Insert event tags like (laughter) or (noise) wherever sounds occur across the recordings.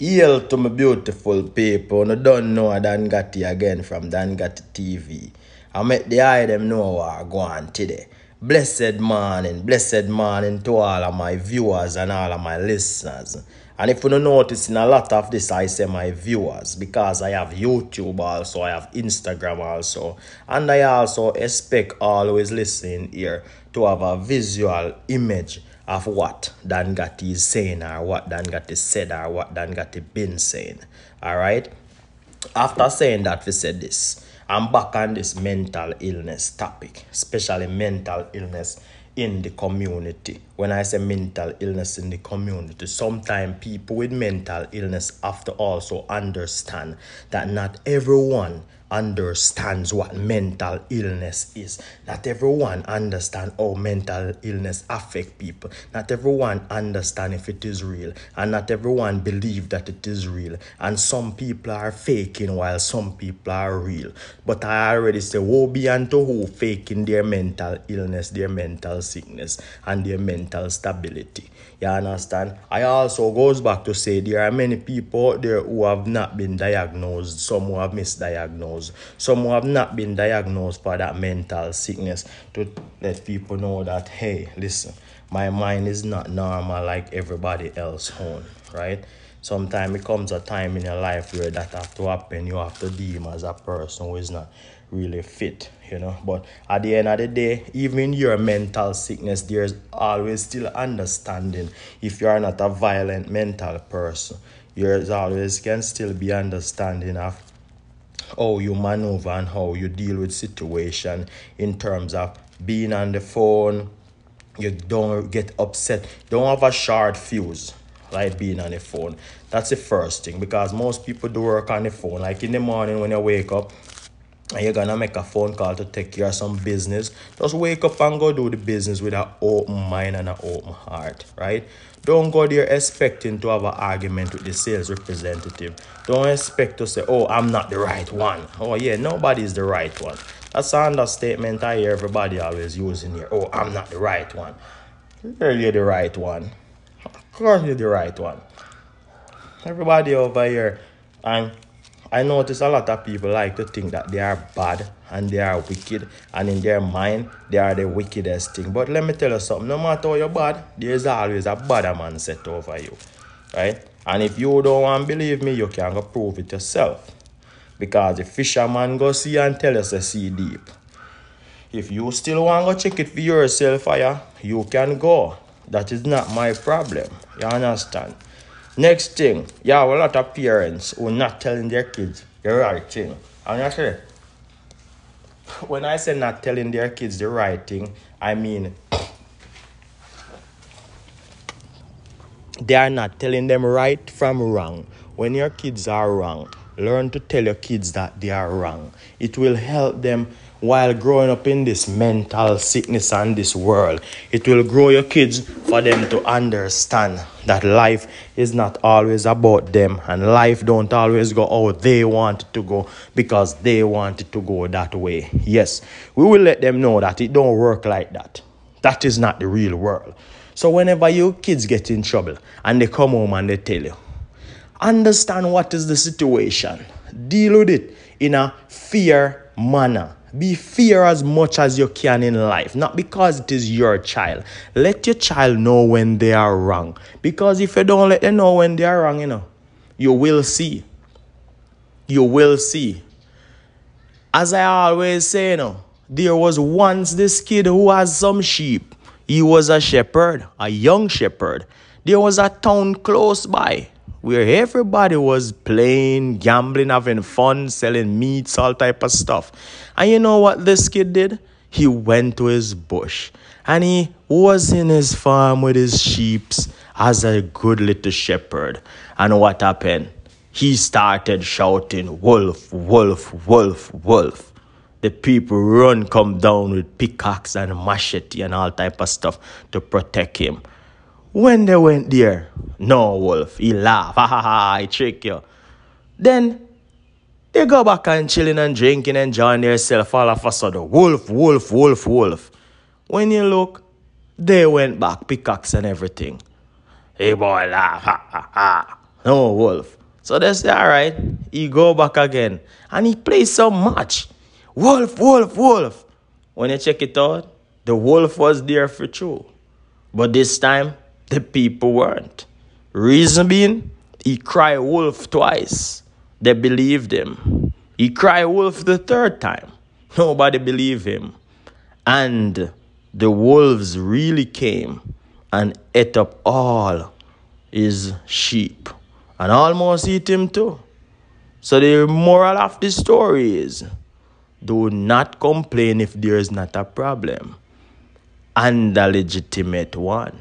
Hail to my beautiful people. No don't know Dan Gatti again from Dan Gatti TV. I make the eye them know what I go on today. Blessed morning, blessed morning to all of my viewers and all of my listeners. And if you don't notice in a lot of this, I say my viewers because I have YouTube also, I have Instagram also, and I also expect always listening here to have a visual image of what Dan Gatti is saying or what Dan Gatti said or what Dan Gatti been saying. Alright? After saying that, we said this. I'm back on this mental illness topic, especially mental illness in the community. When I say mental illness in the community, sometimes people with mental illness have to also understand that not everyone understands what mental illness is. Not everyone understand how mental illness affect people. Not everyone understand if it is real. And not everyone believe that it is real. And some people are faking while some people are real. But I already say, woe be unto who faking their mental illness, their mental sickness, and their mental stability. You understand? I also goes back to say there are many people out there who have not been diagnosed, some who have misdiagnosed, some who have not been diagnosed for that mental sickness to let people know that hey, listen, my mind is not normal like everybody else own, right? Sometimes it comes a time in your life where that have to happen. You have to deem as a person who is not really fit, you know. But at the end of the day, even your mental sickness, there's always still understanding. If you are not a violent mental person, there's always can still be understanding of how you maneuver and how you deal with situation in terms of being on the phone. You don't get upset. Don't have a short fuse like being on the phone. That's the first thing because most people do work on the phone. Like in the morning when you wake up and you're gonna make a phone call to take care of some business, just wake up and go do the business with an open mind and an open heart, right? Don't go there expecting to have an argument with the sales representative. Don't expect to say, oh, I'm not the right one. Oh, yeah, nobody's the right one. That's an understatement I hear everybody always using here. Oh, I'm not the right one. You're the right one course you're the right one. Everybody over here, and I notice a lot of people like to think that they are bad and they are wicked, and in their mind, they are the wickedest thing. But let me tell you something no matter how you're bad, there's always a bad man set over you, right? And if you don't want to believe me, you can go prove it yourself. Because the fisherman go see and tell us to sea deep. If you still want to go check it for yourself, you can go. That is not my problem. You understand? Next thing, you have a lot of parents who are not telling their kids the right thing. And say, when I say not telling their kids the right thing, I mean they are not telling them right from wrong. When your kids are wrong, learn to tell your kids that they are wrong. It will help them while growing up in this mental sickness and this world. It will grow your kids for them to understand that life is not always about them and life don't always go how they want it to go because they want it to go that way. Yes, we will let them know that it don't work like that. That is not the real world. So whenever your kids get in trouble and they come home and they tell you, understand what is the situation. Deal with it in a fair manner be fair as much as you can in life, not because it is your child. Let your child know when they are wrong. Because if you don't let them know when they are wrong, you know, you will see. You will see. As I always say, you know, there was once this kid who has some sheep. He was a shepherd, a young shepherd. There was a town close by where everybody was playing, gambling, having fun, selling meats, all type of stuff. And you know what this kid did? He went to his bush and he was in his farm with his sheep as a good little shepherd. And what happened? He started shouting, Wolf, wolf, wolf, wolf. The people run come down with pickaxe and machete and all type of stuff to protect him. When they went there, no wolf, he laugh, (laughs) ha ha ha, I trick you. Then they go back and chilling and drinking, and enjoying themselves all of a sudden. Wolf, wolf, wolf, wolf. When you look, they went back, pickaxe and everything. Hey boy, laugh, (laughs) ha ha ha. No wolf. So they say, all right, he go back again. And he plays so much. Wolf, wolf, wolf. When you check it out, the wolf was there for true. But this time, the people weren't. Reason being, he cried wolf twice. They believed him. He cried wolf the third time. Nobody believed him. And the wolves really came and ate up all his sheep and almost eat him too. So the moral of the story is do not complain if there is not a problem and a legitimate one.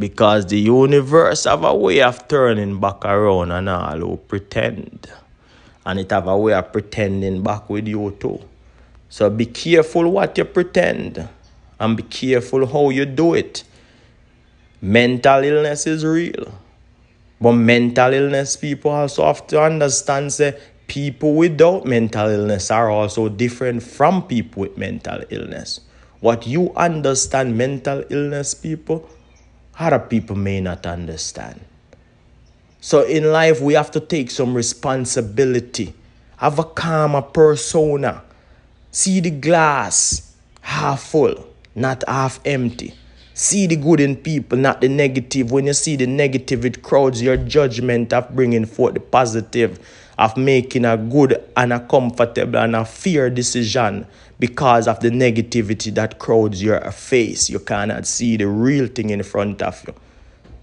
Because the universe have a way of turning back around and all who pretend. And it have a way of pretending back with you too. So be careful what you pretend and be careful how you do it. Mental illness is real. But mental illness people also have to understand say people without mental illness are also different from people with mental illness. What you understand mental illness people, other people may not understand. So in life we have to take some responsibility. Have a calmer persona. See the glass half full, not half empty. See the good in people, not the negative. When you see the negative, it crowds your judgment of bringing forth the positive, of making a good and a comfortable and a fair decision because of the negativity that crowds your face. You cannot see the real thing in front of you.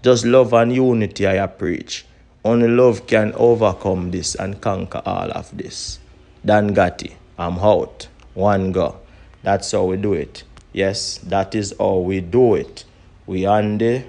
Just love and unity I preach. Only love can overcome this and conquer all of this. Dan Gatti, I'm out. One go. That's how we do it. Yes, that is how we do it. We on the